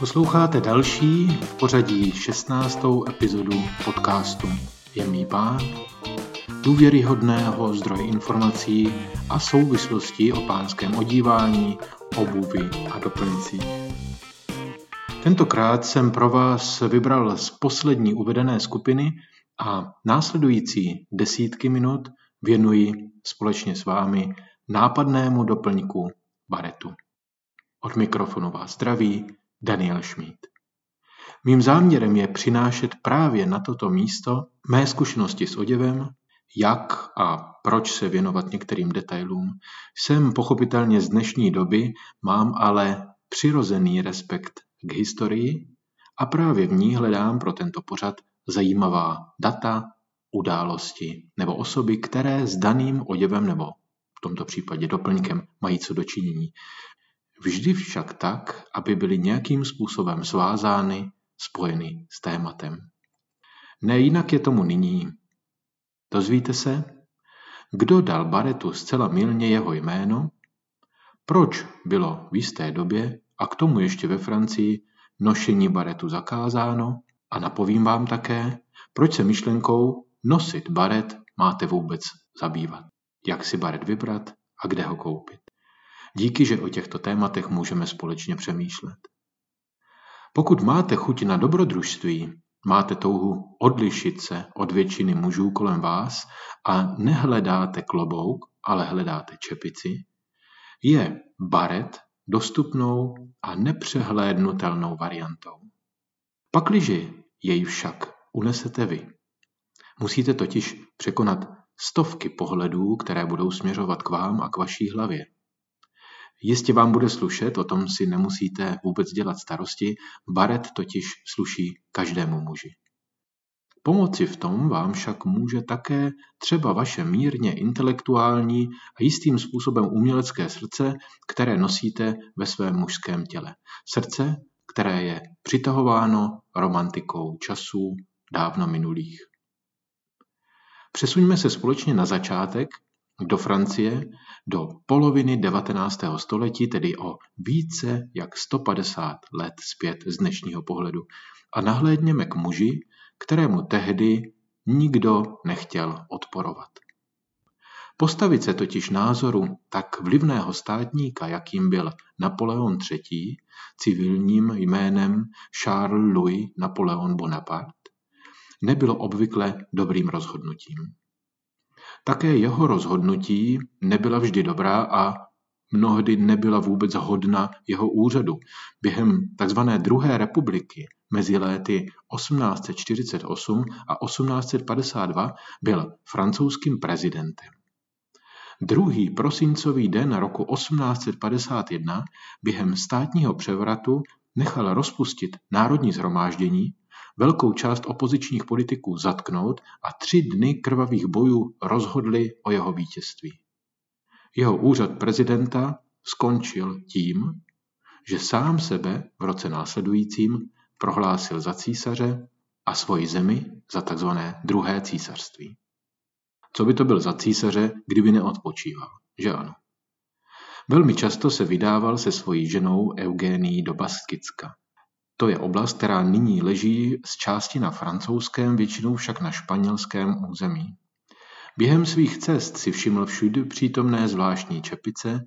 Posloucháte další v pořadí 16. epizodu podcastu Jemný pán, důvěryhodného zdroje informací a souvislostí o pánském odívání, obuvi a doplňcích. Tentokrát jsem pro vás vybral z poslední uvedené skupiny a následující desítky minut věnuji společně s vámi nápadnému doplňku baretu. Od mikrofonu vás zdraví Daniel Schmid. Mým záměrem je přinášet právě na toto místo mé zkušenosti s oděvem, jak a proč se věnovat některým detailům. Jsem pochopitelně z dnešní doby, mám ale přirozený respekt k historii a právě v ní hledám pro tento pořad zajímavá data, události nebo osoby, které s daným oděvem nebo v tomto případě doplňkem mají co dočinění. Vždy však tak, aby byly nějakým způsobem svázány, spojeny s tématem. Nejinak je tomu nyní. Dozvíte se, kdo dal baretu zcela milně jeho jméno, proč bylo v jisté době a k tomu ještě ve Francii nošení baretu zakázáno a napovím vám také, proč se myšlenkou nosit baret máte vůbec zabývat. Jak si baret vybrat a kde ho koupit. Díky, že o těchto tématech můžeme společně přemýšlet. Pokud máte chuť na dobrodružství, máte touhu odlišit se od většiny mužů kolem vás a nehledáte klobouk, ale hledáte čepici, je baret dostupnou a nepřehlédnutelnou variantou. Pakliže jej však unesete vy, musíte totiž překonat stovky pohledů, které budou směřovat k vám a k vaší hlavě. Jistě vám bude slušet, o tom si nemusíte vůbec dělat starosti, baret totiž sluší každému muži. Pomoci v tom vám však může také třeba vaše mírně intelektuální a jistým způsobem umělecké srdce, které nosíte ve svém mužském těle. Srdce, které je přitahováno romantikou časů dávno minulých. Přesuňme se společně na začátek do Francie do poloviny 19. století, tedy o více jak 150 let zpět z dnešního pohledu. A nahlédněme k muži, kterému tehdy nikdo nechtěl odporovat. Postavit se totiž názoru tak vlivného státníka, jakým byl Napoleon III., civilním jménem Charles Louis Napoleon Bonaparte, nebylo obvykle dobrým rozhodnutím. Také jeho rozhodnutí nebyla vždy dobrá a mnohdy nebyla vůbec hodna jeho úřadu. Během tzv. druhé republiky mezi léty 1848 a 1852 byl francouzským prezidentem. Druhý prosincový den roku 1851 během státního převratu nechal rozpustit národní zhromáždění velkou část opozičních politiků zatknout a tři dny krvavých bojů rozhodli o jeho vítězství. Jeho úřad prezidenta skončil tím, že sám sebe v roce následujícím prohlásil za císaře a svoji zemi za tzv. druhé císařství. Co by to byl za císaře, kdyby neodpočíval, že ano? Velmi často se vydával se svojí ženou Eugénií do Baskicka. To je oblast, která nyní leží z části na francouzském, většinou však na španělském území. Během svých cest si všiml všude přítomné zvláštní čepice,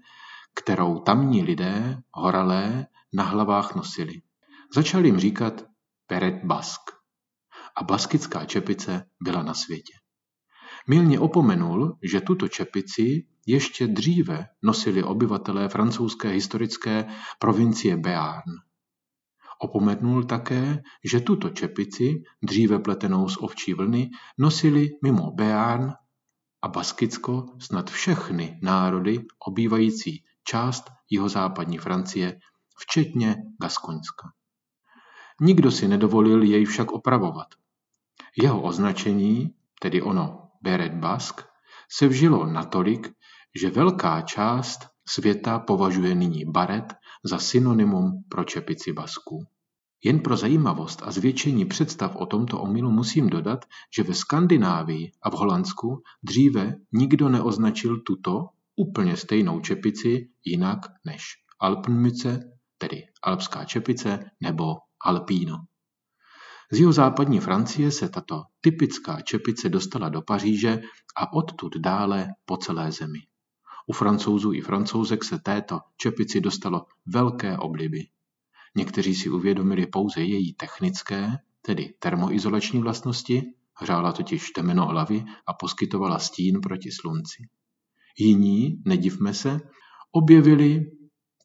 kterou tamní lidé, horalé, na hlavách nosili. Začal jim říkat Peret Bask. A baskická čepice byla na světě. Milně opomenul, že tuto čepici ještě dříve nosili obyvatelé francouzské historické provincie Béarn. Opomenul také, že tuto čepici, dříve pletenou z ovčí vlny, nosili mimo Béarn a Baskicko snad všechny národy obývající část jihozápadní Francie, včetně Gaskoňska. Nikdo si nedovolil jej však opravovat. Jeho označení, tedy ono Beret Bask, se vžilo natolik, že velká část světa považuje nyní baret za synonymum pro čepici Basků. Jen pro zajímavost a zvětšení představ o tomto omylu musím dodat, že ve Skandinávii a v Holandsku dříve nikdo neoznačil tuto úplně stejnou čepici jinak než Alpenmütze, tedy alpská čepice nebo alpíno. Z jeho západní Francie se tato typická čepice dostala do Paříže a odtud dále po celé zemi. U francouzů i francouzek se této čepici dostalo velké obliby. Někteří si uvědomili pouze její technické, tedy termoizolační vlastnosti, hřála totiž temeno hlavy a poskytovala stín proti slunci. Jiní, nedivme se, objevili,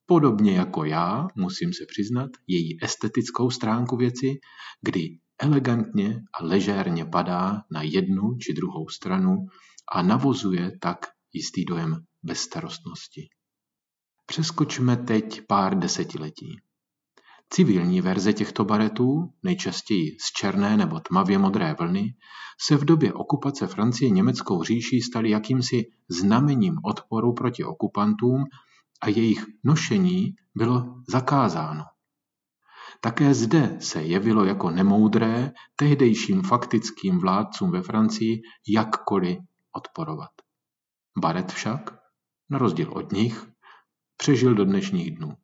podobně jako já, musím se přiznat, její estetickou stránku věci, kdy elegantně a ležérně padá na jednu či druhou stranu a navozuje tak jistý dojem bezstarostnosti. Přeskočme teď pár desetiletí. Civilní verze těchto baretů, nejčastěji z černé nebo tmavě modré vlny, se v době okupace Francie německou říší staly jakýmsi znamením odporu proti okupantům a jejich nošení bylo zakázáno. Také zde se jevilo jako nemoudré tehdejším faktickým vládcům ve Francii jakkoliv odporovat. Baret však, na rozdíl od nich, přežil do dnešních dnů.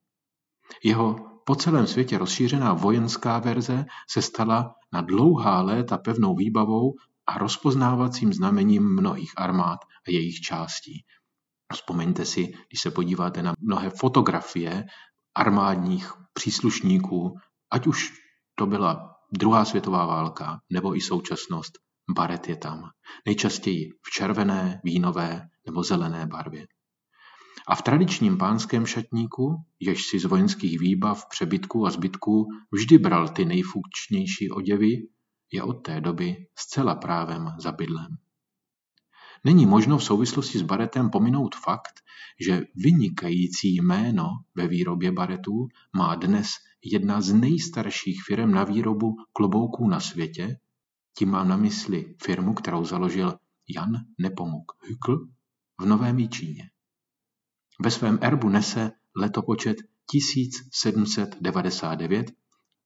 Jeho po celém světě rozšířená vojenská verze se stala na dlouhá léta pevnou výbavou a rozpoznávacím znamením mnohých armád a jejich částí. Vzpomeňte si, když se podíváte na mnohé fotografie armádních příslušníků, ať už to byla druhá světová válka nebo i současnost, baret je tam. Nejčastěji v červené, vínové nebo zelené barvě. A v tradičním pánském šatníku, jež si z vojenských výbav, přebytků a zbytků vždy bral ty nejfunkčnější oděvy, je od té doby zcela právem za bydlem. Není možno v souvislosti s baretem pominout fakt, že vynikající jméno ve výrobě baretů má dnes jedna z nejstarších firm na výrobu klobouků na světě, tím mám na mysli firmu, kterou založil Jan Nepomuk Hükl v Novém Jíčíně. Ve svém erbu nese letopočet 1799,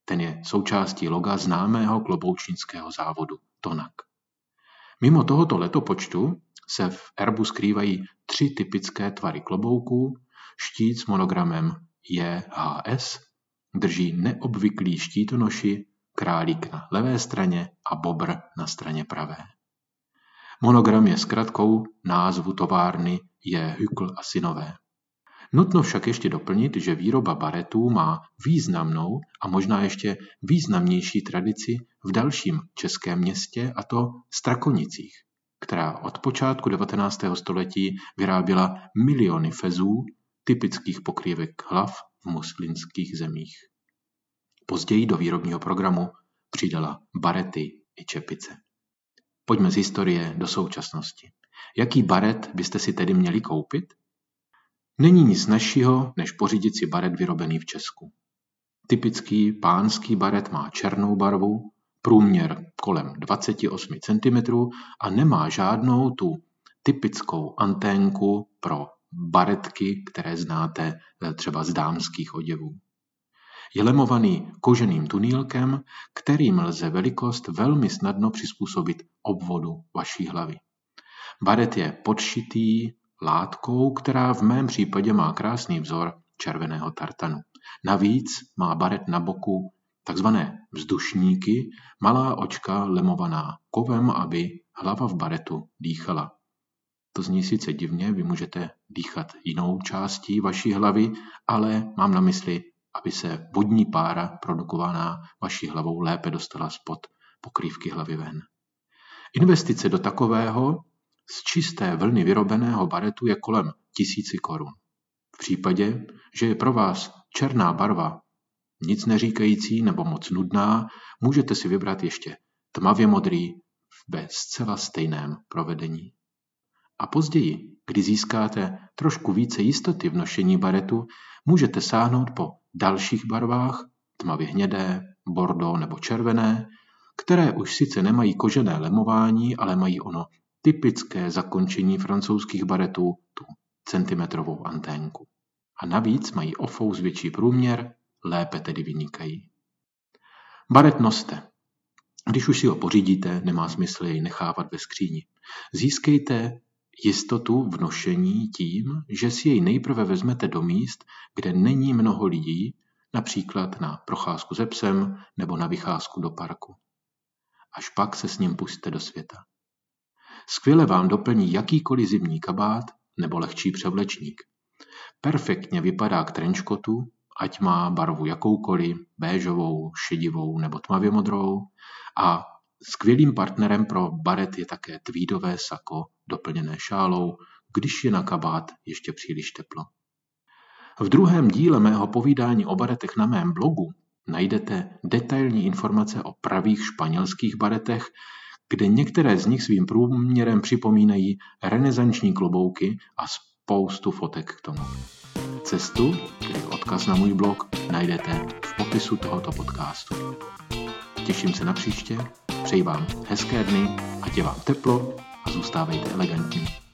ten je součástí loga známého kloboučnického závodu Tonak. Mimo tohoto letopočtu se v erbu skrývají tři typické tvary klobouků, štít s monogramem JHS, drží neobvyklý štítonoši, králík na levé straně a bobr na straně pravé. Monogram je zkratkou názvu továrny je Hykl a synové. Nutno však ještě doplnit, že výroba baretů má významnou a možná ještě významnější tradici v dalším českém městě, a to Strakonicích, která od počátku 19. století vyráběla miliony fezů, typických pokrývek hlav v muslimských zemích. Později do výrobního programu přidala barety i čepice. Pojďme z historie do současnosti. Jaký baret byste si tedy měli koupit? Není nic snažšího, než pořídit si baret vyrobený v Česku. Typický pánský baret má černou barvu, průměr kolem 28 cm a nemá žádnou tu typickou anténku pro baretky, které znáte eh, třeba z dámských oděvů. Je lemovaný koženým tunílkem, kterým lze velikost velmi snadno přizpůsobit obvodu vaší hlavy. Baret je podšitý látkou, která v mém případě má krásný vzor červeného tartanu. Navíc má baret na boku takzvané vzdušníky, malá očka lemovaná kovem, aby hlava v baretu dýchala. To zní sice divně, vy můžete dýchat jinou částí vaší hlavy, ale mám na mysli, aby se vodní pára produkovaná vaší hlavou lépe dostala spod pokrývky hlavy ven. Investice do takového z čisté vlny vyrobeného baretu je kolem tisíci korun. V případě, že je pro vás černá barva nic neříkající nebo moc nudná, můžete si vybrat ještě tmavě modrý ve zcela stejném provedení. A později, kdy získáte trošku více jistoty v nošení baretu, můžete sáhnout po dalších barvách, tmavě hnědé, bordo nebo červené, které už sice nemají kožené lemování, ale mají ono typické zakončení francouzských baretů, tu centimetrovou anténku. A navíc mají ofous větší průměr, lépe tedy vynikají. Baret noste. Když už si ho pořídíte, nemá smysl jej nechávat ve skříni. Získejte jistotu v nošení tím, že si jej nejprve vezmete do míst, kde není mnoho lidí, například na procházku se psem nebo na vycházku do parku. Až pak se s ním pustíte do světa. Skvěle vám doplní jakýkoliv zimní kabát nebo lehčí převlečník. Perfektně vypadá k trenčkotu, ať má barvu jakoukoliv, béžovou, šedivou nebo tmavě modrou a skvělým partnerem pro baret je také tweedové sako doplněné šálou, když je na kabát ještě příliš teplo. V druhém díle mého povídání o baretech na mém blogu najdete detailní informace o pravých španělských baretech, kde některé z nich svým průměrem připomínají renesanční klobouky a spoustu fotek k tomu. Cestu, tedy odkaz na můj blog, najdete v popisu tohoto podcastu. Těším se na příště, přeji vám hezké dny, ať je vám teplo a zůstávejte elegantní.